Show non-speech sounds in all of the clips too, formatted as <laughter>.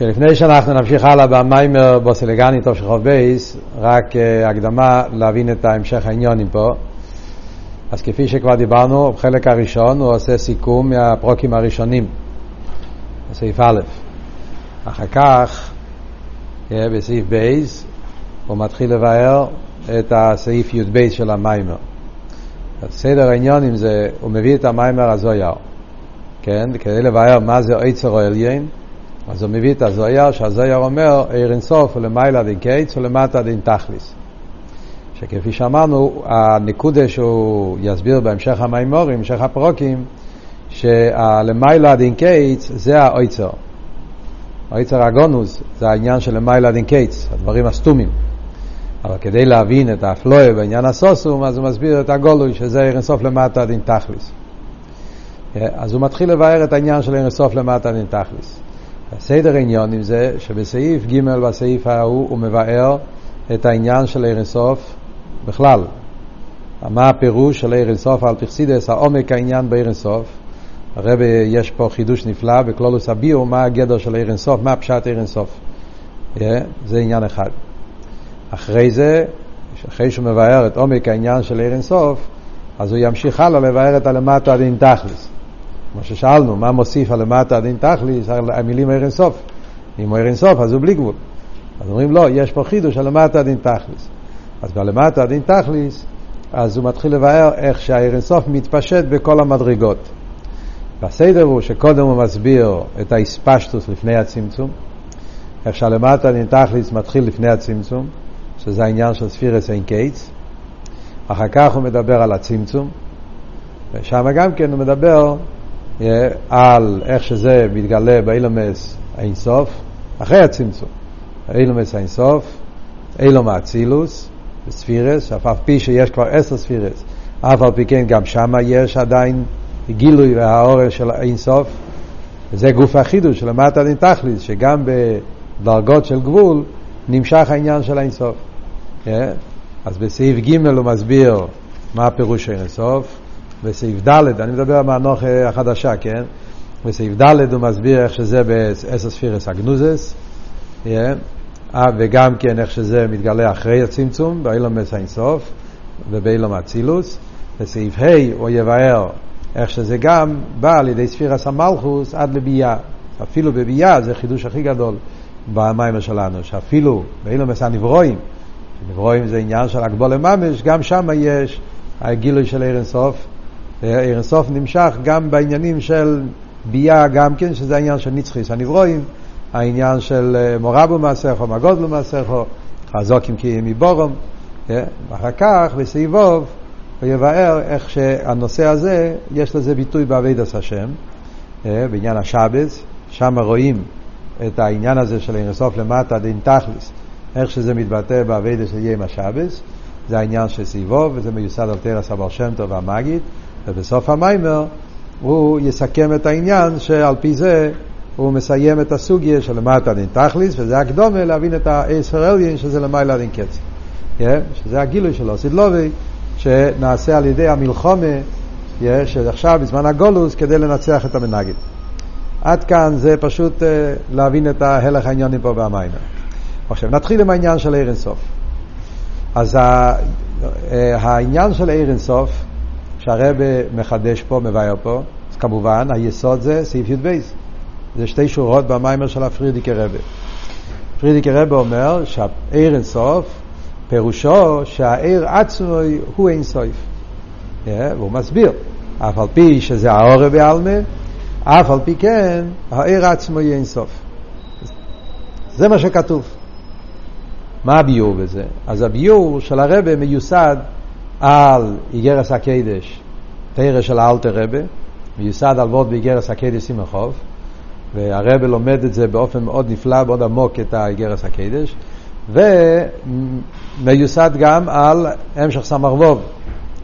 לפני שאנחנו נמשיך הלאה במיימר בוסי לגני תוף שין חוף בייס, רק uh, הקדמה להבין את המשך העניונים פה. אז כפי שכבר דיברנו, בחלק הראשון הוא עושה סיכום מהפרוקים הראשונים, בסעיף א'. אחר כך, yeah, בסעיף בייס, הוא מתחיל לבאר את הסעיף י"ב של המיימר. סדר העניונים זה, הוא מביא את המיימר הזויר, כן? כדי לבאר מה זה עצר או עליין. אז הוא מביא את הזויר, שהזויר אומר, עיר אינסוף הוא למעלה דין קיץ ולמטה דין תכליס. שכפי שאמרנו, הנקודה שהוא יסביר בהמשך המימורים, המשך הפרוקים, שהלמעלה דין קיץ זה האויצר. האויצר הגונוס זה העניין של למעלה דין קיץ, הדברים הסתומים. אבל כדי להבין את האפלואה בעניין הסוסום, אז הוא מסביר את הגולוי, שזה עיר אינסוף למטה דין תכליס. אז הוא מתחיל לבאר את העניין של עיר אינסוף למטה דין תכליס. הסדר עניונים זה שבסעיף ג' בסעיף ההוא הוא מבאר את העניין של עיר אינסוף בכלל. מה הפירוש של עיר אינסוף על פרסידס, העומק העניין בעיר אינסוף. הרב יש פה חידוש נפלא בקלולוס הביאו, מה הגדר של עיר אינסוף, מה פשט עיר אינסוף. Yeah, זה עניין אחד. אחרי זה, אחרי שהוא מבאר את עומק העניין של עיר אינסוף, אז הוא ימשיך הלאה לבאר את הלמטה עד אין תכלס. כמו ששאלנו, מה מוסיף על למטה דין תכליס, המילים ער אינסוף. אם הוא ער אינסוף, אז הוא בלי גבול. אז אומרים, לא, יש פה חידוש על למטה דין תכליס. אז בלמטה דין תכליס, אז הוא מתחיל לבאר איך שהער אינסוף מתפשט בכל המדרגות. בסדר הוא שקודם הוא מסביר את האספשטוס לפני הצמצום, איך שהלמטה דין תכליס מתחיל לפני הצמצום, שזה העניין של ספירס אין קייטס. אחר כך הוא מדבר על הצמצום, ושם גם כן הוא מדבר על איך שזה מתגלה באילומס האינסוף, אחרי הצמצום. אילומס האינסוף, אילום האצילוס, בספירס, אף על פי שיש כבר עשר ספירס, אף על פי כן גם שם יש עדיין גילוי והארה של האינסוף, וזה גוף החידוש של למטה עד אין תכליס, שגם בדרגות של גבול נמשך העניין של האינסוף. אז בסעיף ג' הוא מסביר מה הפירוש של אינסוף, בסעיף ד', אני מדבר מהנוח החדשה, כן? בסעיף ד' הוא מסביר איך שזה באסס ספירס אגנוזס, yeah. וגם כן איך שזה מתגלה אחרי הצמצום, באילומס האינסוף ובאילום אצילוס. בסעיף ה' הוא יבאר איך שזה גם בא על ידי ספירס המלכוס עד לביאה. אפילו בביאה זה חידוש הכי גדול במים שלנו, שאפילו באילומס הנברואים, נברואים זה עניין של הגבול ממש, גם שם יש הגילוי של עיר אינסוף. עיר סוף נמשך גם בעניינים של ביאה גם כן, שזה העניין של נצחיס הנברואים, העניין של אה, מורבו מעשיכו, מגודלו מעשיכו, חזוקים כי מבורום, אה, ואחר כך בסעיבוב הוא יבאר איך שהנושא הזה, יש לזה ביטוי בעבידת השם, אה, בעניין השבס, שם רואים את העניין הזה של עיר סוף למטה, דין תכלס, איך שזה מתבטא בעבידת של ים השבס, זה העניין של סעיבוב, וזה מיוסד על תרס אבר שם טוב והמגיד. ובסוף המיימר הוא יסכם את העניין שעל פי זה הוא מסיים את הסוגיה של למטה דין תכליס, וזה הקדומה להבין את העשר אליין שזה למעלה דין קץ. Yeah, שזה הגילוי שלו, סידלובי, שנעשה על ידי המלחומה, yeah, שעכשיו בזמן הגולוס, כדי לנצח את המנגד. עד כאן זה פשוט uh, להבין את ההלך העניונים פה במיימר. עכשיו נתחיל עם העניין של עיר. אז העניין של עיר שהרבה מחדש פה, מבאר פה, אז כמובן היסוד זה סעיף י"ב. זה שתי שורות במיימר של הפרידיקי רבה. פרידיקי רבה אומר שהעיר אינסוף, פירושו שהעיר עצמו הוא אינסוף. Yeah, והוא מסביר, אף על פי שזה האור בעלמה, אף על פי כן העיר עצמו היא אינסוף. זה מה שכתוב. מה הביור בזה? אז הביור של הרבה מיוסד על איגרס הקדש, תרא של האלתר רבי, מיוסד על וורד באיגרס הקדש סימן חוף, והרבה לומד את זה באופן מאוד נפלא, מאוד עמוק, את האיגרס הקדש, ומיוסד גם על המשך סמ"ר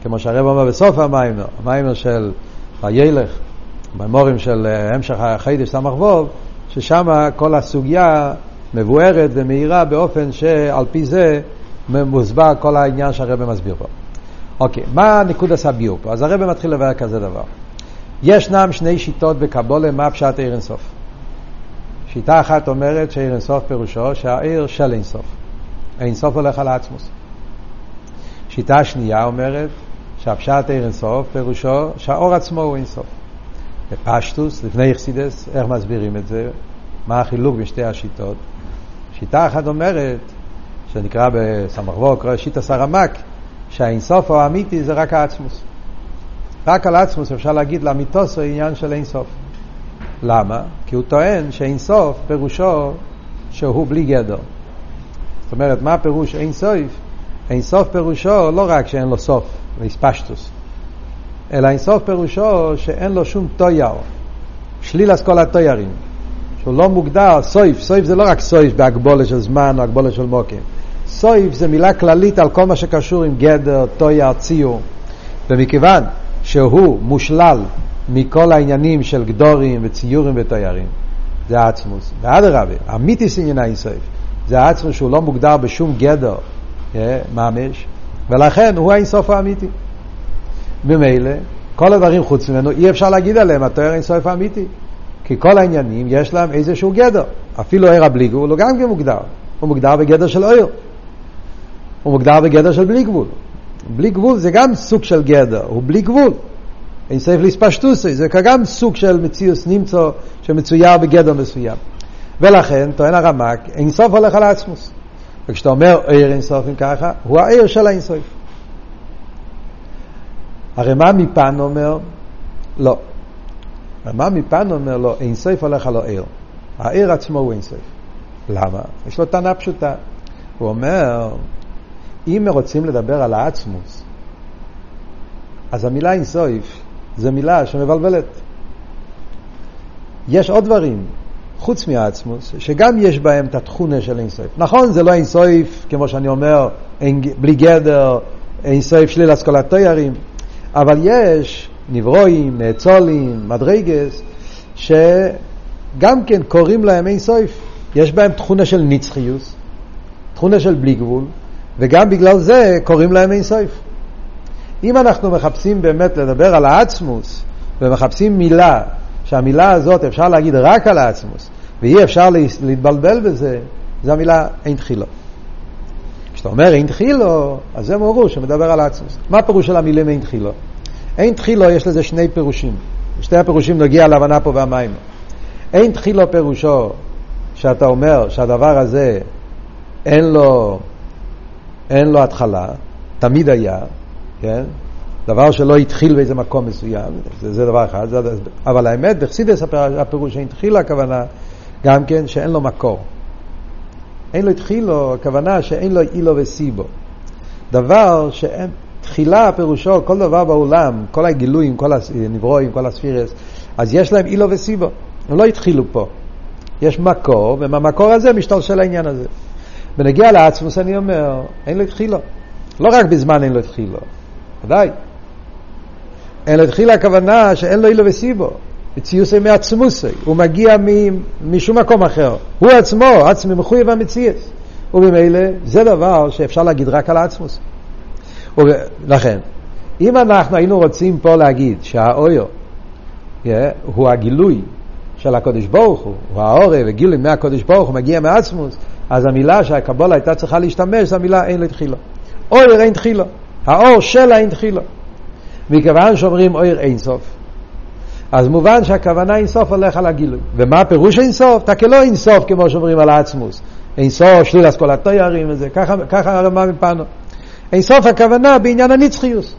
כמו שהרב אומר בסוף המיימר, המיימר של הילך, במורים של המשך החידש סמ"ר ששם כל הסוגיה מבוארת ומאירה באופן שעל פי זה מוסבר כל העניין שהרבא מסביר פה. אוקיי, מה נקודת הביור פה? אז הרב מתחיל לבאר כזה דבר. ישנם שני שיטות בקבולה מה פשט עיר אינסוף. שיטה אחת אומרת שעיר אינסוף פירושו שהעיר של אינסוף. אינסוף הולך על עצמוס. שיטה שנייה אומרת שהפשט עיר אינסוף פירושו שהאור עצמו הוא אינסוף. בפשטוס, לפני אכסידס, איך מסבירים את זה? מה החילוק בין שתי השיטות? שיטה אחת אומרת, שנקרא בסמ"ך ווק, שיטה סרמק, שהאינסוף האמיתי זה רק העצמוס. רק על עצמוס אפשר להגיד לאמיתוס הוא עניין של אינסוף. למה? כי הוא טוען שאינסוף פירושו שהוא בלי גדר. זאת אומרת, מה פירוש אינסוף? אינסוף פירושו לא רק שאין לו סוף, ואיספשטוס, אלא אינסוף פירושו שאין לו שום טויר, שליל כל הטוירים, שהוא לא מוגדר, סויף, סויף זה לא רק סויף בהגבולה של זמן או הגבולה של מוקים, סויף זה מילה כללית על כל מה שקשור עם גדר, טויר, ציור, ומכיוון שהוא מושלל מכל העניינים של גדורים וציורים ותיירים. זה העצמוס. ואדרבה, המיתיס עניין האינסוף, זה העצמוס שהוא לא מוגדר בשום גדר yeah, ממש, ולכן הוא האינסוף האמיתי. ממילא, כל הדברים חוץ ממנו, אי אפשר להגיד עליהם, התואר אינסוף האמיתי. כי כל העניינים יש להם איזשהו גדר. אפילו עיר הבלי גבול הוא גם כן מוגדר. הוא מוגדר בגדר של עיר. הוא מוגדר בגדר של בלי גבול. בלי גבול זה גם סוג של גדר, הוא בלי גבול. אין סייף להספשטוסי, זה גם סוג של מציאוס נמצא שמצויר בגדר מסוים. ולכן, טוען הרמק, אין סוף הולך על עצמוס. וכשאתה אומר עיר אין סוף אם ככה, הוא העיר של האין סוף. הרי מה מפן אומר? לא. מה מפן אומר לו, אין סוף הולך על העיר. העיר עצמו הוא אין סוף. למה? יש לו טענה פשוטה. הוא אומר, אם רוצים לדבר על העצמוס, אז המילה אינסויף זו מילה שמבלבלת. יש עוד דברים, חוץ מהעצמוס, שגם יש בהם את התכונה של אינסויף. נכון, זה לא אינסויף, כמו שאני אומר, אין, בלי גדר, אינסויף שליל אסכולת תיירים, אבל יש נברואים, נאצולים, מדרגס, שגם כן קוראים להם אינסויף. יש בהם תכונה של נצחיוס, תכונה של בלי גבול, וגם בגלל זה קוראים להם אינסויף. אם אנחנו מחפשים באמת לדבר על העצמוס, ומחפשים מילה, שהמילה הזאת אפשר להגיד רק על העצמוס, ואי אפשר להתבלבל בזה, זו המילה אין תחילו. כשאתה אומר אין תחילו, אז זה מורו שמדבר על העצמוס. מה הפירוש של המילים אין תחילו? אין תחילו יש לזה שני פירושים. שתי הפירושים נוגע להבנה פה במים. אין תחילו פירושו שאתה אומר שהדבר הזה אין לו אין לו התחלה, תמיד היה, כן? דבר שלא התחיל באיזה מקום מסוים, זה, זה דבר אחד, זה, אבל האמת, בחסידס הפירוש שהתחיל הכוונה, גם כן שאין לו מקור. אין לו התחילו, הכוונה שאין לו אילו וסיבו. דבר שאין, תחילה פירושו, כל דבר בעולם, כל הגילויים, כל הנברואים, כל הספירס, אז יש להם אילו וסיבו. הם לא התחילו פה. יש מקור, ומהמקור הזה משתלשל העניין הזה. בנגיע לעצמוס אני אומר, אין לו התחילו. לא רק בזמן אין לו התחילו, ודאי. אין לו התחילה הכוונה שאין לו אילו וסיבו. מציוסי מעצמוסי, הוא מגיע משום מקום אחר. הוא עצמו, עצמי מחויב המציאס. וממילא זה דבר שאפשר להגיד רק על העצמוס. ולכן, אם אנחנו היינו רוצים פה להגיד שהאויו yeah, הוא הגילוי של הקודש ברוך הוא, הוא העורף וגילוי מהקודש ברוך הוא מגיע מעצמוס, אז המילה שהקבולה הייתה צריכה להשתמש זה המילה אין לתחילו. אויר אין תחילו. האור של אין תחילו. מכיוון שאומרים אויר אין סוף, אז מובן שהכוונה אין סוף הולך על הגילוי. ומה פירוש אין סוף? תקלו אין סוף כמו שאומרים על העצמוס. אין סוף, שליל אסכולת תיירים וזה, ככה, הרמה מפנו. אין סוף הכוונה בעניין הנצחיוס.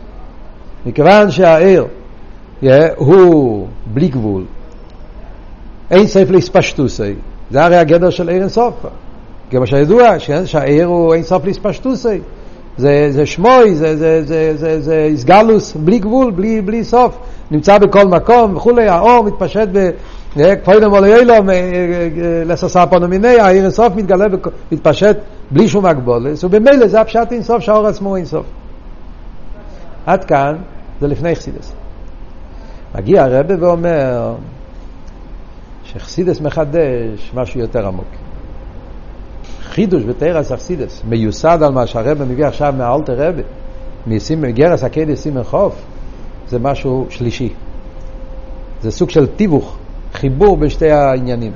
מכיוון שהעיר yeah, הוא בלי גבול, אין סוף להספשטוסי, זה הרי הגדר של עיר אין סוף. כמו שידוע, שהעיר הוא אין סוף להספשטוסי. זה, זה שמוי, זה, זה, זה, זה, זה איסגלוס בלי גבול, בלי, בלי סוף. נמצא בכל מקום וכולי, האור מתפשט ב... כפוידם עולי אילום, לססר פונומיני, העיר אינסוף מתגלה, מתפשט בלי שום הגבולס, ובמילא זה הפשט אינסוף שהאור עצמו הוא אינסוף. עד כאן, זה לפני חסידס. מגיע הרבה ואומר שחסידס מחדש משהו יותר עמוק. חידוש בתרס אכסידס, מיוסד על מה שהרבא מביא עכשיו מהאלטר רבה, מגרס הקדס סימן חוף, זה משהו שלישי. זה סוג של תיווך, חיבור בין שתי העניינים.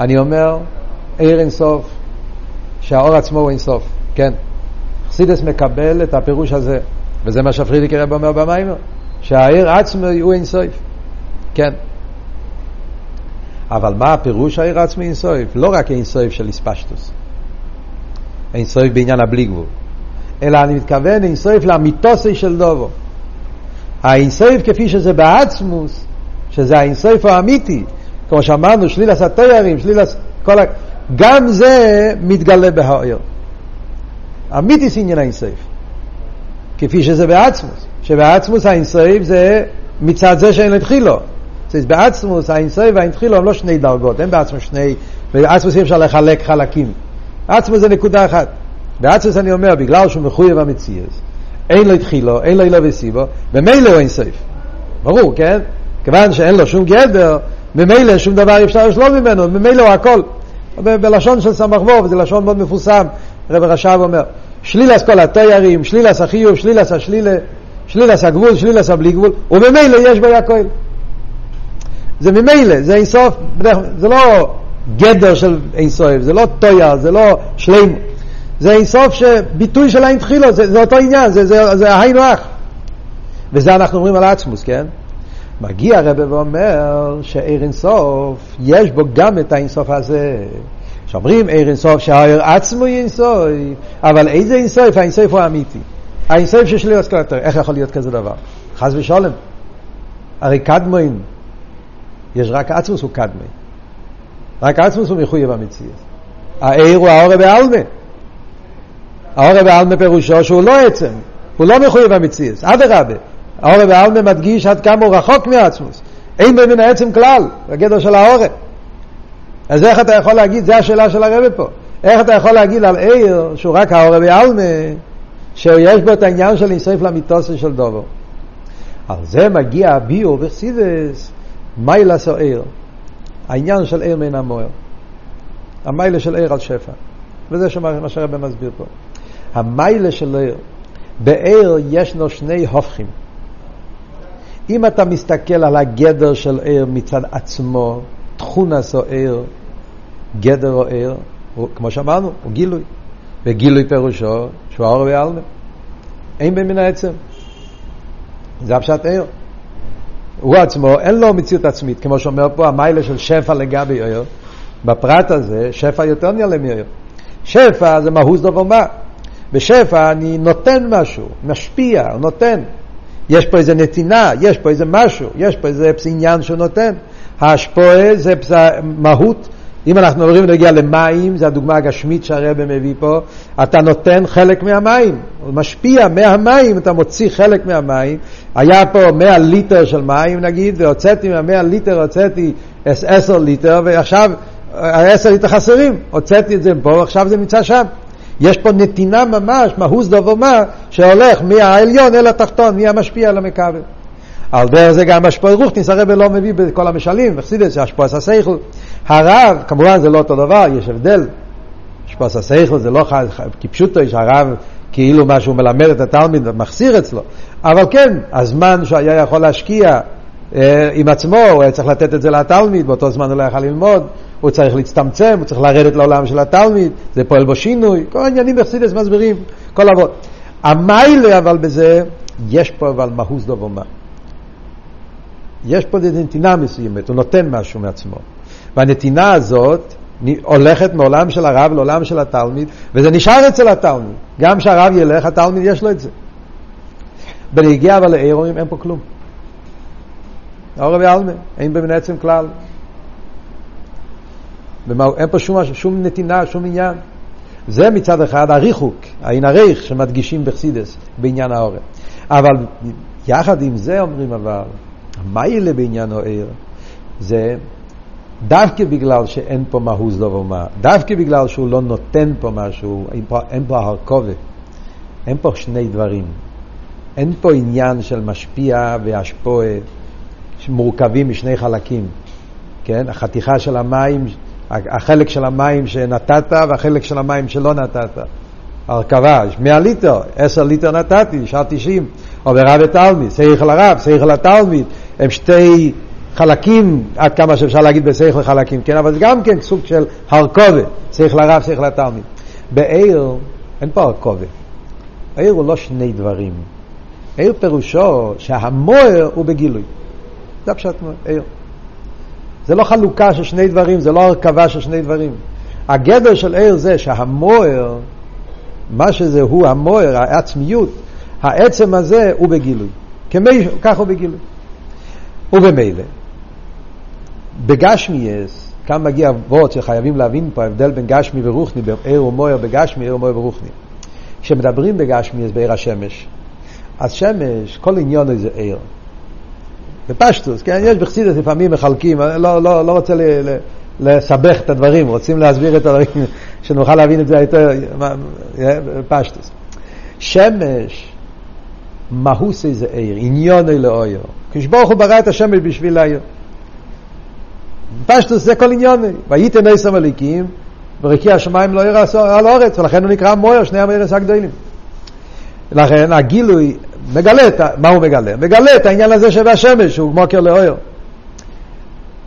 אני אומר, עיר אינסוף, שהאור עצמו הוא אינסוף, כן. חסידס מקבל את הפירוש הזה, וזה מה שפרידיק רב אומר במיימר, שהעיר עצמו הוא אינסוף, כן. אבל מה הפירוש העיר עצמו אינסוף? לא רק אינסוף של איספשטוס, אינסוף בעניין הבלי גבול, אלא אני מתכוון אינסוף לאמיתוסי של דובו. האינסוף כפי שזה בעצמוס, שזה האינסוף האמיתי, כמו שאמרנו, שליל הסתיירים, שליל הס... כל ה... גם זה מתגלה בהאיר. אמיתיס עניין האינסוף. כפי שזה בעצמוס, שבעצמוס האינסוף זה מצד זה שאין לתחילו. זה בעצמוס האינסוף והאינתחילו הם לא שני דרגות, הם בעצמוס שני, בעצמוס אי אפשר לחלק חלקים. עצמוס זה נקודה אחת. בעצמוס אני אומר, בגלל שהוא מחויב המציאות, אין לו התחילו, אין לו אילו וסיבו, ומילא הוא אינסוף. ברור, כן? כיוון שאין לו שום גדר, ממילא שום דבר אפשר לשלול ממנו, ממילא הוא הכל. בלשון של סמ"ך וו, וזה לשון מאוד מפורסם, רב רש"ב אומר, שלילס כל התיירים, שלילס החיוב, שלילס השלילה, שלילס הגבול, שלילס הבלי גבול, וממילא יש בו הכל. זה ממילא, זה אינסוף, זה לא גדר של אינסוף, זה לא טויר, זה לא שלם, זה אינסוף שביטוי של האין תחילו, זה, זה אותו עניין, זה, זה, זה היינו הך. וזה אנחנו אומרים על עצמוס, כן? מגיע הרב ואומר שעיר אינסוף, יש בו גם את האינסוף הזה. שאומרים עיר אינסוף שהעיר עצמו היא אינסוף, אבל איזה אינסוף? האינסוף הוא האמיתי. האינסוף שיש לי אסקלטר, איך יכול להיות כזה דבר? חס ושולם. הרי קדמוין, יש רק עצמוס הוא קדמוין. רק עצמוס הוא מחויב המציאות. העיר הוא העורב בעלמה. העורב בעלמה פירושו שהוא לא עצם, הוא לא מחויב המציאות. אדרבה. העורב העלמה מדגיש עד כמה הוא רחוק מעצמוס. אין בו מן העצם כלל, בגדר של העורב. אז איך אתה יכול להגיד, זו השאלה של הרבי פה, איך אתה יכול להגיד על עיר שהוא רק העורב העלמה, שיש בו את העניין של אינסוף למיתוסי של דובו. על זה מגיע הביאו וחסידס, מיילס או עיר. העניין של עיר מן המוער. המיילה של עיר על שפע. וזה מה שהרבא מסביר פה. המיילה של עיר, בעיר ישנו שני הופכים. אם אתה מסתכל על הגדר של עיר מצד עצמו, תכונס או עיר, גדר או עיר, הוא, כמו שאמרנו, הוא גילוי. וגילוי פירושו שהוא האור ועלמה. אין במין העצם. זה הפשט עיר. הוא עצמו, אין לו מציאות עצמית, כמו שאומר פה המיילה של שפע לגבי עיר. בפרט הזה, שפע יותר נעלה מעיר. שפע זה מהוס דבר מה. בשפע אני נותן משהו, משפיע, נותן. יש פה איזה נתינה, יש פה איזה משהו, יש פה איזה עניין שהוא נותן. ההשפועה זה מהות. אם אנחנו עוברים להגיע למים, זו הדוגמה הגשמית שהרבא מביא פה, אתה נותן חלק מהמים, הוא משפיע מהמים, אתה מוציא חלק מהמים. היה פה 100 ליטר של מים נגיד, והוצאתי מה-100 ליטר, הוצאתי 10 ליטר, ועכשיו ה-10 ליטר חסרים, הוצאתי את זה פה, עכשיו זה נמצא שם. יש פה נתינה ממש, מהוס דובר מה, שהולך מהעליון אל התחתון, מהמשפיע אל המכבל. על דרך זה גם השפוע רוחניס, הרב לא מביא בכל המשלים, וחסידס, שהשפוע הססייכל. הרב, כמובן זה לא אותו דבר, יש הבדל. השפוע הססייכל זה לא כפשוטו, יש הרב כאילו מה שהוא מלמד את התלמיד מחסיר אצלו. אבל כן, הזמן שהוא היה יכול להשקיע אה, עם עצמו, הוא היה צריך לתת את זה לתלמיד, באותו זמן הוא לא יכול ללמוד, הוא צריך להצטמצם, הוא צריך לרדת לעולם של התלמיד, זה פועל בו שינוי, כל העניינים בחסידס מסבירים, כל אבות. המיילה אבל בזה, יש פה אבל מהוס דובו מה. יש פה נתינה מסוימת, הוא נותן משהו מעצמו. והנתינה הזאת הולכת מעולם של הרב לעולם של התלמיד, וזה נשאר אצל התלמיד. גם כשהרב ילך, התלמיד יש לו את זה. בנגיע אבל לאירועים אין פה כלום. אורי ועלמה, אין במין עצם כלל. אין פה שום, שום נתינה, שום עניין. זה מצד אחד הריחוק, העין הריך שמדגישים בחסידס בעניין העורף. אבל יחד עם זה אומרים אבל, מה יהיה בעניין העיר? זה דווקא בגלל שאין פה מהוס דבר מה, דווקא בגלל שהוא לא נותן פה משהו, אין פה, אין פה הרכובת, אין פה שני דברים. אין פה עניין של משפיע והשפועה שמורכבים משני חלקים, כן? החתיכה של המים, החלק של המים שנתת והחלק של המים שלא נתת. הרכבה, יש 100 ליטר, 10 ליטר נתתי, נשאר 90, עוברה ותלמיד, שכל הרב, שכל התלמיד, הם שתי חלקים, עד כמה שאפשר להגיד בשכל חלקים, כן, אבל זה גם כן סוג של הרכובה, שכל הרב, שכל התלמיד. בעיר אין פה הרכובה. עיר הוא לא שני דברים. עיר פירושו שהמוער הוא בגילוי. זה הפשט עיר. זה לא חלוקה של שני דברים, זה לא הרכבה של שני דברים. הגדר של עיר זה שהמוער, מה שזה הוא המוער, העצמיות, העצם הזה הוא בגילוי. כמי, כך הוא בגילוי. ובמילא, בגשמיאס, כאן מגיע וורד שחייבים להבין פה ההבדל בין גשמי ורוחני, בין עיר ומוער בגשמי, עיר ומוער ברוחני. כשמדברים בגשמיאס בעיר השמש, אז שמש, כל עניון זה עיר. בפשטוס, כן? יש בחסידס לפעמים מחלקים, לא, לא, לא רוצה ל, ל, לסבך את הדברים, רוצים להסביר את הדברים, <laughs> שנוכל להבין את זה יותר בפשטוס. שמש, מהוסי זה עיר, עניוני לאויר. כשברוך הוא ברא את השמש בשביל העיר. פשטוס זה כל עניוני. וייתן עשר מליקים, ורקיע השמיים לא יראה על האורץ, ולכן הוא נקרא מויר, שני המרס הגדולים. לכן הגילוי מגלה, את, מה הוא מגלה? מגלה את העניין הזה שבשמש, שהוא מוקר לאויר.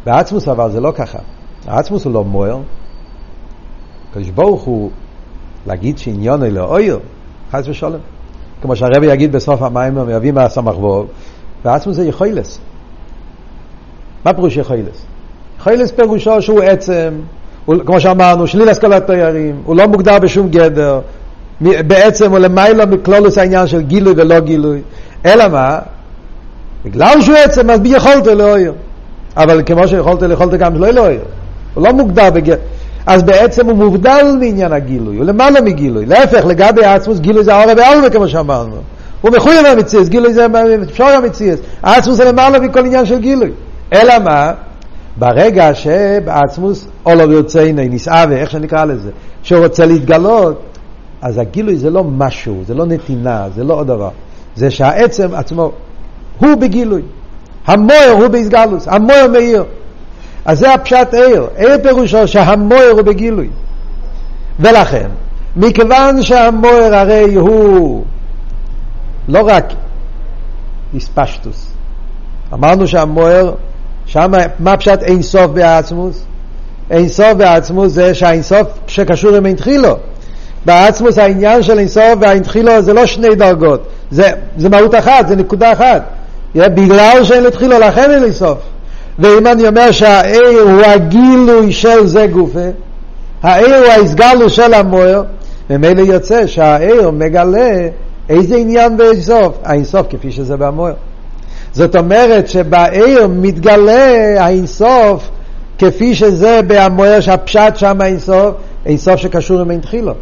בעצמוס אבל זה לא ככה. העצמוס הוא לא מויר. הקדוש ברוך הוא להגיד שעניון הוא לאויר, חס ושלום. כמו שהרבי יגיד בסוף המים, הם יביא מהסמך ווב, ועצמוס זה יכולס. מה פירוש יכולס? יכולס פירושו שהוא עצם, הוא, כמו שאמרנו, שליל השכלת תיירים, הוא לא מוגדר בשום גדר, בעצם הוא למעלה מכלולוס העניין של גילוי ולא גילוי, אלא מה? בגלל שהוא עצם, אז בי יכולת לאויר. אבל כמו שיכולת, יכולת גם לא לאויר. הוא לא מוגדר בגדר. אז בעצם הוא מובדל מעניין הגילוי, הוא למעלה מגילוי. להפך, לגבי עצמוס, גילוי זה העורב והעלמה כמו שאמרנו. הוא מחויב המציאס, גילוי זה אפשר המציאס. עצמוס זה למעלה מכל עניין של גילוי. אלא מה? ברגע שבעצמוס אולו ויוצאיני, נסעווה, איך שנקרא לזה, שהוא רוצה להתגלות, אז הגילוי זה לא משהו, זה לא נתינה, זה לא עוד דבר. זה שהעצם עצמו, הוא בגילוי. המויר הוא בהסגלוס, המויר מאיר. אז זה הפשט עיר. עיר פירושו שהמויר הוא בגילוי. ולכן, מכיוון שהמויר הרי הוא לא רק איספשטוס, אמרנו שהמויר, שם מה פשט אין סוף בעצמוס? אין סוף בעצמוס זה שהאין סוף שקשור עם אין תחילו. בעצמוס העניין של אין סוף והאין תחילו זה לא שני דרגות, זה, זה מהות אחת, זה נקודה אחת. בגלל שאין לתחילו לכן אין סוף. ואם אני אומר שהעיר הוא הגילוי של זה גופה, העיר הוא ההסגלו של המוער, ממילא יוצא שהעיר מגלה איזה עניין באינסוף, האינסוף כפי שזה במוער. זאת אומרת שבעיר מתגלה האינסוף כפי שזה במוער שהפשט שם האינסוף, אינסוף שקשור עם אין תחילו.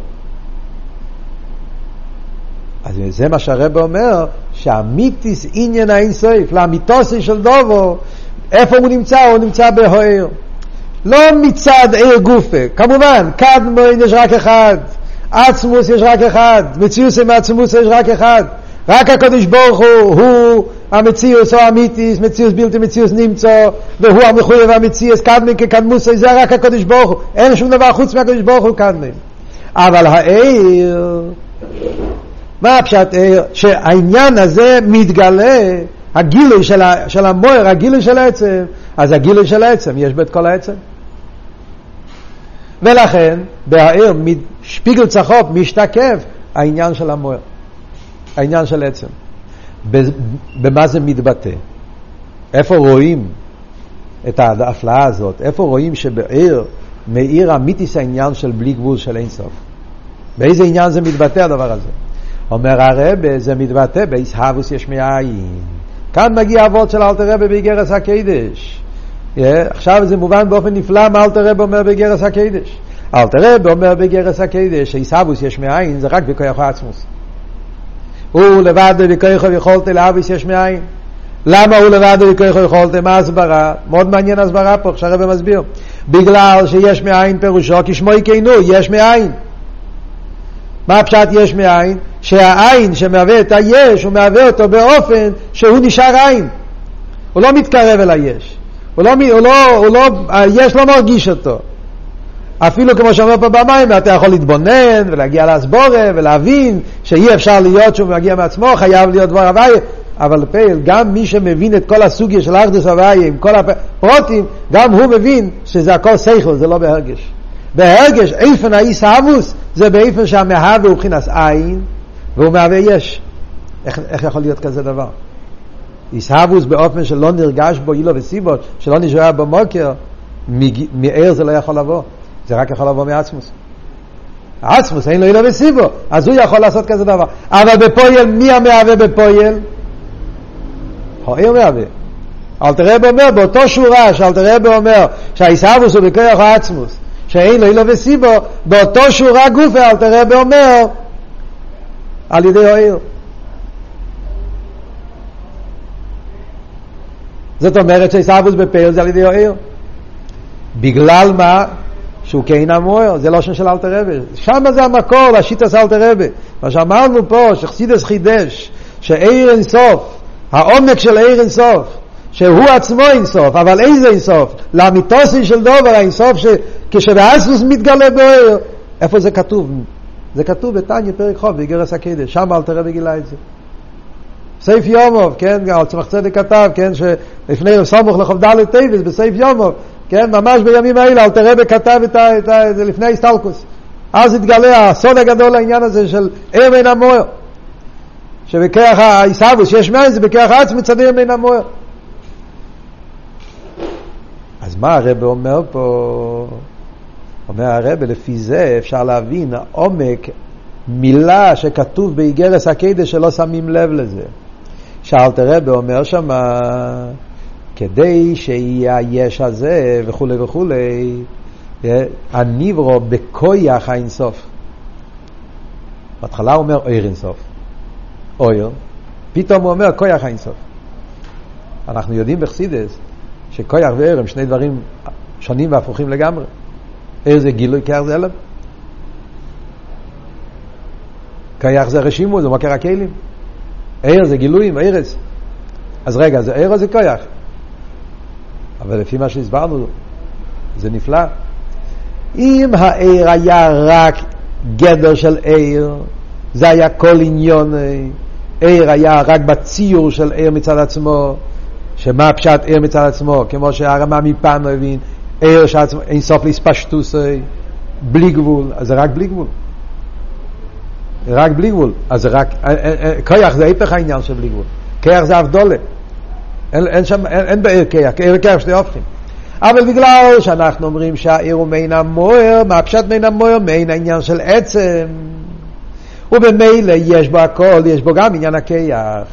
אז זה מה שהרב אומר, שהמיתיס עניין האינסוף, לאמיתוסי של דובו, איפה הוא נמצא? הוא נמצא בהוער. לא מצד עיר גופה, כמובן, קדמון יש רק אחד, עצמוס יש רק אחד, מציאוס עם עצמוס יש רק אחד, רק הקדוש ברוך הוא, הוא המציאוס או המיתיס, מציאוס בלתי מציאוס נמצא, והוא המחויב המציאוס, קדמון כקדמוס, זה רק הקדוש ברוך הוא, אין שום דבר חוץ מהקדוש ברוך הוא קדמון. אבל העיר, מה הפשט עיר? שהעניין הזה מתגלה הגילוי של, של המוער, הגילוי של העצם, אז הגילוי של העצם, יש בו את כל העצם. ולכן, בהעיר שפיגל צחוק משתקף העניין של המוער, העניין של עצם. במה זה מתבטא? איפה רואים את ההפלאה הזאת? איפה רואים שבעיר מאיר אמיתיס העניין של בלי גבול של אינסוף? באיזה עניין זה מתבטא הדבר הזה? אומר הרב, זה מתבטא באיסהבוס יש מאין. כאן מגיע הווארט של אלתר רבי באיגרס הקדש. Yeah, עכשיו זה מובן באופן נפלא מה אלתר רבי אומר באיגרס הקדש. אלתר רבי אומר באיגרס הקדש שעיסאוווס יש מאין זה רק בכוח העצמוס. הוא לבד בכוחו יכולת לאביס יש מאין. למה הוא לבד בכוחו יכולת? מה הסברה? מאוד מעניין הסברה פה, עכשיו הרבי מסביר. בגלל שיש מאין פירושו כשמוי כנו, יש מאין. מה הפשט יש מאין? שהעין שמהווה את היש, הוא מהווה אותו באופן שהוא נשאר עין. הוא לא מתקרב אל היש. הוא לא, הוא לא, הוא לא, היש לא מרגיש אותו. אפילו כמו שאומר פה במים, אתה יכול להתבונן ולהגיע להסבורה ולהבין שאי אפשר להיות שהוא מגיע מעצמו, חייב להיות דבר הוואי, אבל פייל, גם מי שמבין את כל הסוגיה של ארדוס הוויה עם כל הפרוטים, גם הוא מבין שזה הכל שכל, זה לא בהרגש. בהרגש, איפן האיס האבוס, זה באיפן שהמהווה הוא מבחינת עין, והוא מהווה יש. איך, איך יכול להיות כזה דבר? איסהבוס באופן שלא נרגש בו אילו וסיבות, שלא נשאר בו מוקר, מער זה לא יכול לבוא, זה רק יכול לבוא מעצמוס. עצמוס, אין לו אילו וסיבו, אז הוא יכול לעשות כזה דבר. אבל בפויל, מי המהווה בפויל? העיר מהווה. אלתרבה אומר, באותו שורה שאלתרבה אומר שהאיסהבוס הוא בכוח העצמוס, שאין לו אילו וסיבו, באותו שורה גופה אלתרבה אומר על ידי העיר. זאת אומרת שעיסאוווס בפייל זה על ידי העיר. בגלל מה? שהוא כן המוער, זה לא שם של אלתר רבי. שם זה המקור לשיטס אלתר רבי. מה שאמרנו פה, שחסידס חידש, שעיר אינסוף, העומק של עיר אינסוף, שהוא עצמו אינסוף, אבל איזה אינסוף? לאמיתוסי של דובר, האינסוף שכשבאסוס מתגלה בעיר. איפה זה כתוב? זה כתוב בתניא פרק חוב, באיגרס הקדש, שם אלתר רבי גילה את זה. סייף יומוב, כן, על צמח צדק כתב, כן, שלפני סמוך לחוב ד' טייבס בסייף יומוב, כן, ממש בימים האלה, אל תראה בכתב את זה לפני הסטלקוס. אז התגלה הסוד הגדול לעניין הזה של ער מן המוער. שבכרך העיסאוווס, שיש מים, זה בכרך עצמי צדיר מן המוער. אז מה הרב אומר פה? אומר הרב, לפי זה אפשר להבין עומק מילה שכתוב באיגרס הקדש שלא שמים לב לזה. שאלתר רבי אומר שם, כדי שיהיה היש הזה וכולי וכולי, הניברו בכויח האינסוף. בהתחלה הוא אומר אויר אינסוף, אויר, פתאום הוא אומר כויח האינסוף. אנחנו יודעים בחסידס שכויח ואיר הם שני דברים שונים והפוכים לגמרי. איר זה גילוי, כיח זה אלם. כיח זה רשימו, זה מוקר הכלים. עיר זה גילויים, עירס. אז רגע, זה עיר או זה כויח? אבל לפי מה שהסברנו, זה נפלא. אם העיר היה רק גדר של עיר, זה היה כל עניון, עיר היה רק בציור של עיר מצד עצמו, שמה פשט עיר מצד עצמו, כמו שהרמה מפעם הבין, עיר שעצמו, אין סוף להספשטוס, בלי גבול, אז זה רק בלי גבול. רק בלי גבול. אז זה רק, כיח זה היפך העניין של בלי גבול. כיח זה אבדולה. אין, אין שם, אין, אין בעיר כיח, עיר וכיח שתי הופכים. אבל בגלל שאנחנו אומרים שהעיר הוא מעין המוער, מה פשט מעין המוער? מעין העניין של עצם. ובמילא יש בו הכל, יש בו גם עניין הכיח.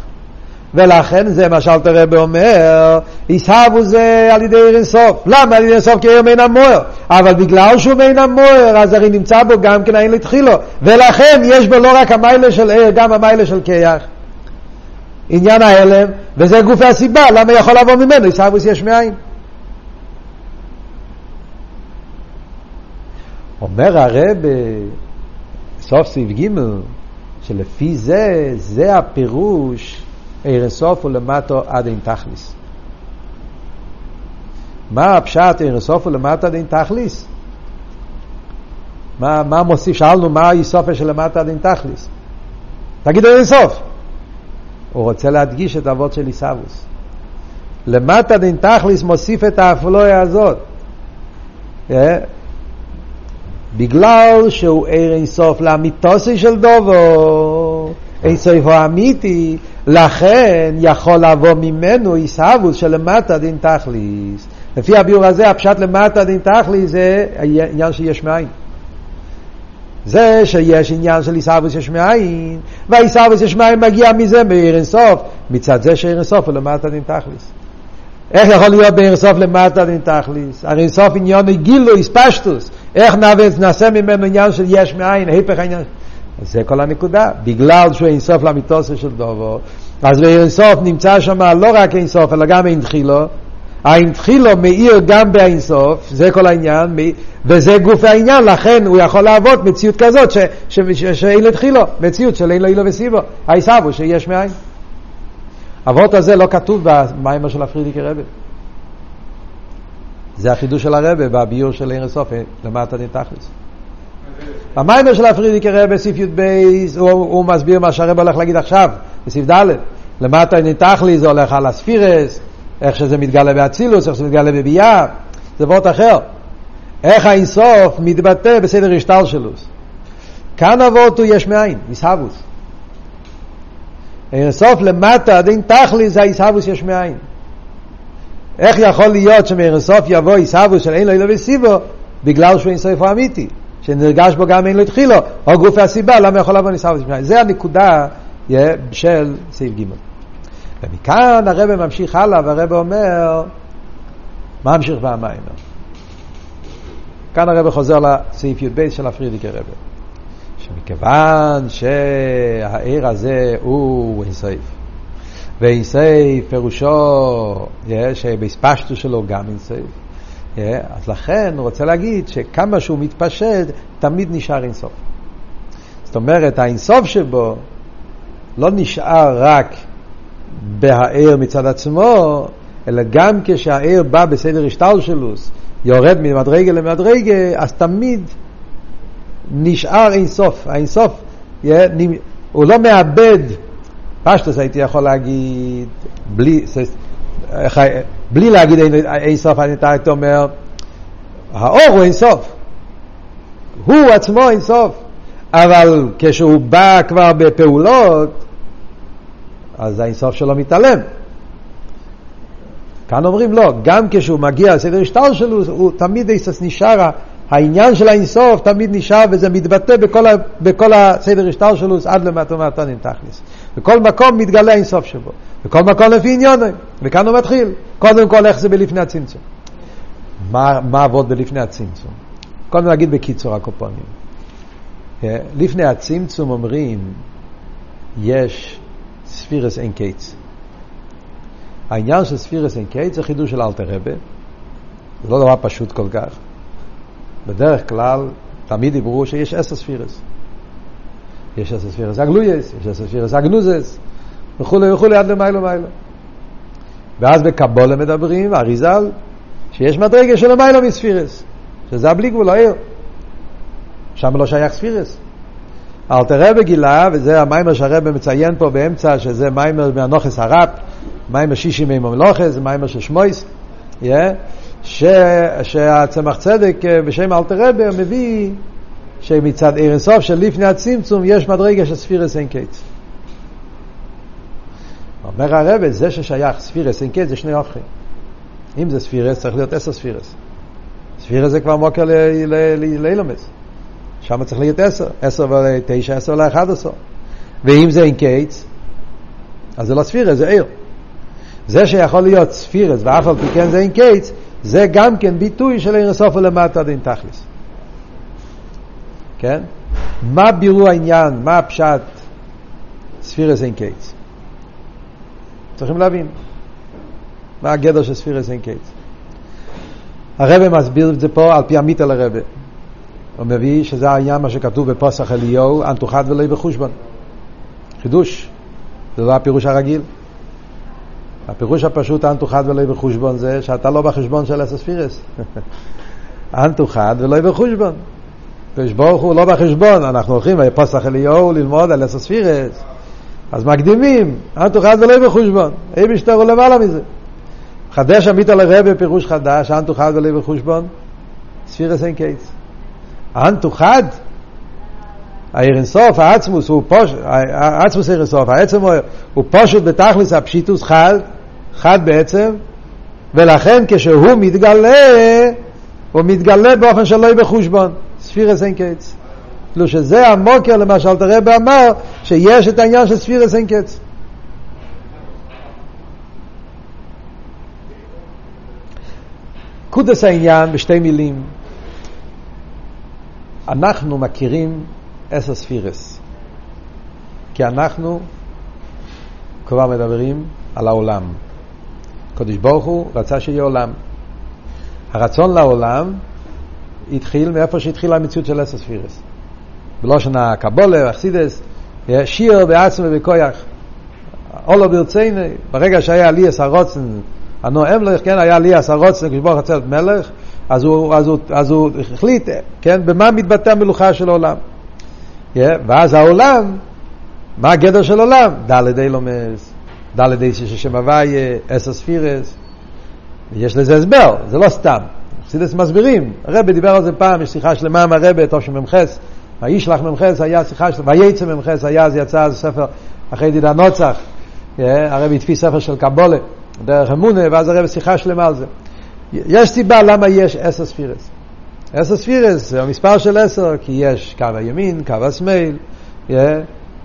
ולכן זה מה שאלתר רבי אומר, יסהבו זה על ידי עיר אינסוף. למה על ידי אינסוף? כי עיר מן המוער. אבל בגלל שהוא מן המוער, אז הרי נמצא בו גם כן אין לתחילו. ולכן יש בו לא רק המיילה של עיר, גם המיילה של כיח. עניין ההלם, וזה גופי הסיבה, למה יכול לבוא ממנו? יסהבו יש מאין. אומר הרב בסוף סעיף ג' שלפי זה, זה הפירוש עיר סוף ולמטו עד אין תכליס. מה הפשט עיר סוף ולמטו עד אין תכליס? מה, מה מוסיף? שאלנו מה היסופה של למטה עד אין תכליס. תגידו אין סוף. הוא רוצה להדגיש את האבות של עיסאוווס. למטה דין תכליס מוסיף את האפלויה הזאת. Yeah. אה? בגלל שהוא ער אינסוף לאמיתוסי של דובו, אינסוף הוא אמיתי, לכן יכול לבוא ממנו עיסאוווס שלמטה דין תכליס. לפי הביאור הזה, הפשט למטה דין תכליס זה עניין שיש מאין. זה שיש עניין של עיסאוווס יש מאין, והעיסאוווס יש מאין מגיע מזה מעיר אינסוף, מצד זה שעיר אינסוף הוא למטה דין תכליס. איך יכול להיות בעיר אינסוף למטה דין תכליס? הרי אינסוף עניון גילו, איספשטוס. איך נעשה ממנו עניין של יש מאין, היפך העניין. זה כל הנקודה. בגלל שהוא אינסוף למיתוסו של דובו, אז באינסוף נמצא שם לא רק אינסוף, אלא גם אין תחילו. האין תחילו מאיר גם באינסוף, זה כל העניין, וזה גוף העניין, לכן הוא יכול לעבוד מציאות כזאת ש, ש, ש, שאין לתחילו, מציאות של אין לו אילו וסיבו, העיסבו שיש מאין. אבות הזה לא כתוב במיימר של הפרידיקי רבי. זה החידוש של הרבה בביור של אין רסוף, למטה דין תכלס. במיימר של הפרידיקי רבי, סעיף י"ב, הוא, הוא מסביר מה שהרב הולך להגיד עכשיו, בסעיף ד', למטה נתחלי זה הולך על הספירס, איך שזה מתגלה באצילוס, איך שזה מתגלה בביאה, זה וורט אחר. איך האינסוף מתבטא בסדר השטל שלו. כאן אבות הוא יש מאין, איסהבוס. אינסוף למטה, דין תכלי זה האיסהבוס יש מאין. איך יכול להיות שמאינסוף יבוא איסהבוס של אין לו אלו וסיבו, בגלל שהוא אינסוף האמיתי, שנרגש בו גם אין לו התחילו, או גוף הסיבה, למה יכול לבוא איסהבוס יש מאין. זה הנקודה של סעיף ג'. ומכאן הרב ממשיך הלאה, והרב אומר, מה ממשיך והמים? כאן הרב חוזר לסעיף י"ב של הפרידיקי רב. שמכיוון שהעיר הזה הוא אינסייף, ואינסייף פירושו שבהספשטו שלו גם אינסייף, אז לכן הוא רוצה להגיד שכמה שהוא מתפשט, תמיד נשאר אינסוף. זאת אומרת, האינסוף שבו לא נשאר רק בהעיר מצד עצמו, אלא גם כשהעיר בא בסדר השטלשלוס, יורד ממדרגה למדרגה, אז תמיד נשאר אינסוף. האינסוף, הוא לא מאבד, פשטוס הייתי יכול להגיד, בלי, בלי להגיד אינסוף, אני הייתי אומר, האור הוא אינסוף. הוא עצמו אינסוף. אבל כשהוא בא כבר בפעולות, אז האינסוף שלו מתעלם. כאן אומרים לא, גם כשהוא מגיע לסדר השטר שלו, הוא תמיד נשאר, העניין של האינסוף תמיד נשאר וזה מתבטא בכל, ה, בכל הסדר השטר שלו עד למטה ומטונים תכלס. בכל מקום מתגלה האינסוף שבו, בכל מקום לפי עניונים, וכאן הוא מתחיל. קודם כל איך זה בלפני הצמצום. מה, מה עבוד בלפני הצמצום? קודם להגיד בקיצור הקופונים. אה, לפני הצמצום אומרים, יש ספירס אין קיץ. העניין של ספירס אין קיץ זה חידוש של אלתר רבה. זה לא דבר פשוט כל כך. בדרך כלל, תמיד דיברו שיש עשר ספירס. יש עשר ספירס אגלויס, יש עשר ספירס אגנוזס, וכולי וכולי עד למיילו מיילו. ואז בקבולה מדברים, אריזל, שיש מדרגה של המיילו מספירס, שזה הבלי גבול העיר. שם לא שייך ספירס. אלתר רבי גילה, וזה המיימר שהרבי מציין פה באמצע, שזה מיימר מהנוכס הרבי, מיימר שישי מימום מלוכס, זה מיימר של שמויס, yeah, שהצמח צדק אה, בשם אלתר רבי מביא שמצד עיר אינסוף של לפני הצמצום יש מדרגה של ספירס אין קץ. אומר הרבי, זה ששייך ספירס אין קץ זה שני הפכים. אם זה ספירס, צריך להיות עשר ספירס. ספירס זה כבר מוקר לאילומס. שם צריך להיות עשר, עשר ותשע, עשר לאחד עשר. ואם זה אין קיץ, אז זה לא ספירס, זה עיר. זה שיכול להיות ספירס ואף על פי כן זה אין קיץ, זה גם כן ביטוי של אין סוף ולמטה דין תכלס. כן? מה בירו העניין, מה הפשט ספירס אין קיץ? צריכים להבין מה הגדר של ספירס אין קיץ. הרב מסביר את זה פה על פי המיטה לרבה. הוא מביא שזה העניין מה שכתוב בפוסח אליהו, אנתוחד ולא בחושבון. חידוש, זה לא הפירוש הרגיל. הפירוש הפשוט אנתוחד ולא בחושבון זה שאתה לא בחשבון של אסספירס. <laughs> אנתוחד ולא בחושבון. הקדוש ברוך הוא לא בחשבון, אנחנו הולכים בפוסח אליהו ללמוד על אסספירס. אז מקדימים, אנתוחד ולא בחושבון. אי משטר הוא למעלה מזה. חדש עמית על הרבה פירוש חדש, אנתוחד ולא בחושבון. ספירס אין קייס. אנטו חד, האירנסוף, העצמוס הוא פוש... העצמוס האירנסוף, העצם הוא פשוט בתכלס הפשיטוס חד, חד בעצם, ולכן כשהוא מתגלה, הוא מתגלה באופן שלא יהיה בחושבון, ספירס אין קץ. כאילו שזה המוקר למשל, תראה באמר, שיש את העניין של ספירס אין קץ. קודס העניין בשתי מילים, אנחנו מכירים עשר ספירס, כי אנחנו כבר מדברים על העולם. קדוש ברוך הוא רצה שיהיה עולם. הרצון לעולם התחיל מאיפה שהתחילה המציאות של עשר ספירס. בלושן הקבולה, אכסידס, שיר בעצמו ובכויח. אולו ברציני, ברגע שהיה ליאס הרוצן, הנואם לך, כן, היה ליאס הרוצן, כשבור חצלת מלך, אז הוא, אז הוא, אז הוא החליט, כן, במה מתבטא המלוכה של העולם. Yeah, ואז העולם, מה הגדר של עולם? דלת אילומס. ד' איסי של שם הוויה, עשר ספירס, יש לזה הסבר, זה לא סתם. חסידס מסבירים, הרב דיבר על זה פעם, יש שיחה שלמה עם הרב, טוב שמ"חס, וישלח מ"חס היה שיחה שלמה, וייצא מ"חס היה, אז יצא איזה ספר אחרי דידה נוצח, הרב התפיס ספר של קבולה, דרך אמונה, ואז הרב שיחה שלמה על זה. יש סיבה למה יש עשר ספירס. עשר ספירס זה המספר של עשר, כי יש קו הימין, קו השמאל,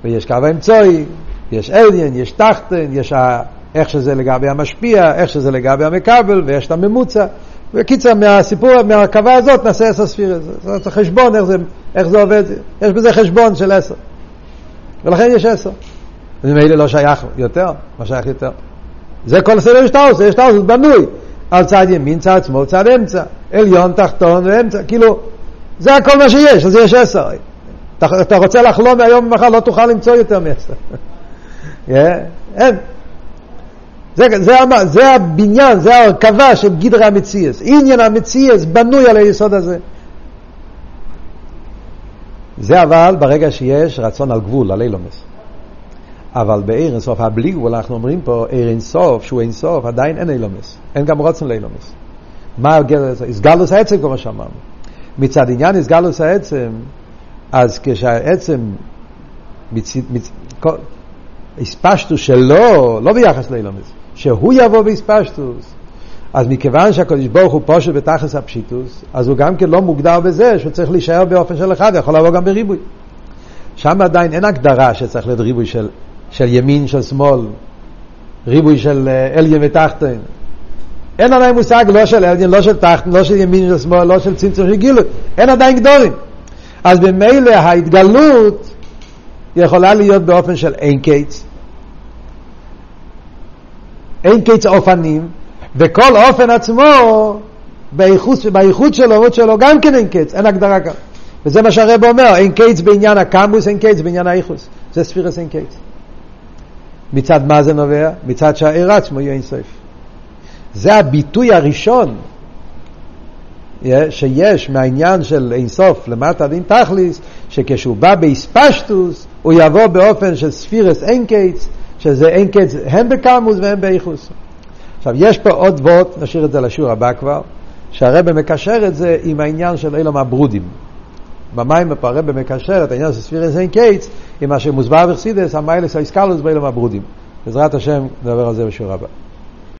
ויש קו האמצעי, יש עליין, יש תחתן, יש איך שזה לגבי המשפיע, איך שזה לגבי המקבל, ויש את הממוצע. בקיצר, מהסיפור, מהרכבה הזאת נעשה עשר ספירס. זאת חשבון, איך זה, איך זה עובד, יש בזה חשבון של עשר. ולכן יש עשר. וממילא לא שייך יותר, מה שייך יותר? זה כל סדר שטאוס, שטאוס בנוי על צד ימין, צד שמאל, צד אמצע, עליון, תחתון ואמצע, כאילו, זה הכל מה שיש, אז יש עשר. אתה, אתה רוצה לחלום מהיום ומחר, לא תוכל למצוא יותר מעשר. yeah, <laughs> אין. זה, זה, זה הבניין, זה ההרכבה של גדרי המציאס. עניין המציאס בנוי על היסוד הזה. זה אבל ברגע שיש רצון על גבול, על אילומס. אבל בעיר אינסוף, הבלי גבול, אנחנו אומרים פה, עיר אינסוף, שהוא אינסוף, עדיין אין אילומס. אין גם רוצן לאילומס. מה הסגלוס העצם, כמו שאמרנו. מצד עניין הסגלוס העצם, אז כשהעצם, מצ... מצ... הספשטוס שלו, לא ביחס לאילומס, שהוא יבוא באספשטוס. אז מכיוון שהקדוש ברוך הוא פושט בתכלס הפשיטוס, אז הוא גם כן לא מוגדר בזה שהוא צריך להישאר באופן של אחד, יכול לבוא גם בריבוי. שם עדיין אין הגדרה שצריך להיות ריבוי של, של ימין, של שמאל, ריבוי של אליין ותחתן. אין עדיין מושג לא של אליין, לא של תחתן, לא של ימין, של שמאל, לא של צמצום של גילוי. אין עדיין גדורים. אז במילא ההתגלות יכולה להיות באופן של אין קיץ, אין קיץ אופנים, וכל אופן עצמו, בייחוד, בייחוד שלו, שלו, גם כן אין קץ, אין הגדרה כאן. וזה מה שהרב אומר, אין קץ בעניין הקמוס, אין קץ בעניין האיחוס. זה ספירס אין קץ. מצד מה זה נובע? מצד שהעיר עצמו יהיה אינסוף. זה הביטוי הראשון שיש מהעניין של אינסוף למטה דין תכליס, שכשהוא בא באספשטוס, הוא יבוא באופן של ספירס אין קץ, שזה אין קץ הן בקמוס והן באיכוס. עכשיו, יש פה עוד וורט, נשאיר את זה לשיעור הבא כבר, שהרבא מקשר את זה עם העניין של אילום הברודים. במים הרבא מקשר את העניין של ספירס אין קץ עם מה שמוסבר בחסידס, המיילס האיסקלוס באילום הברודים. בעזרת השם נדבר על זה בשיעור הבא.